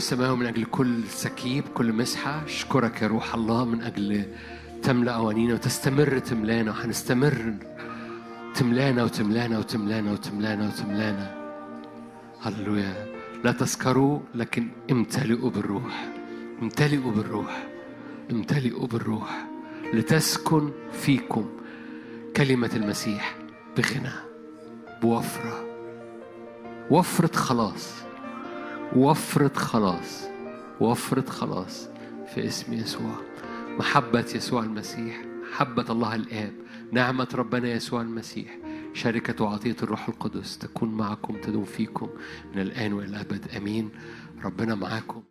السماوي من أجل كل سكيب كل مسحة. اشكرك يا روح الله من أجل تملأ أوانينا وتستمر تملانا. وهنستمر تملانا وتملانا وتملانا وتملانا وتملانا. هللويا. لا تسكروا لكن امتلئوا بالروح. امتلئوا بالروح. امتلئوا بالروح. لتسكن فيكم كلمة المسيح بغنى بوفرة. وفرة خلاص. وفرة خلاص وفرة خلاص في اسم يسوع. محبة يسوع المسيح محبة الله الآب نعمة ربنا يسوع المسيح شركة وعطية الروح القدس تكون معكم تدوم فيكم من الآن وإلى الأبد. أمين. ربنا معاكم.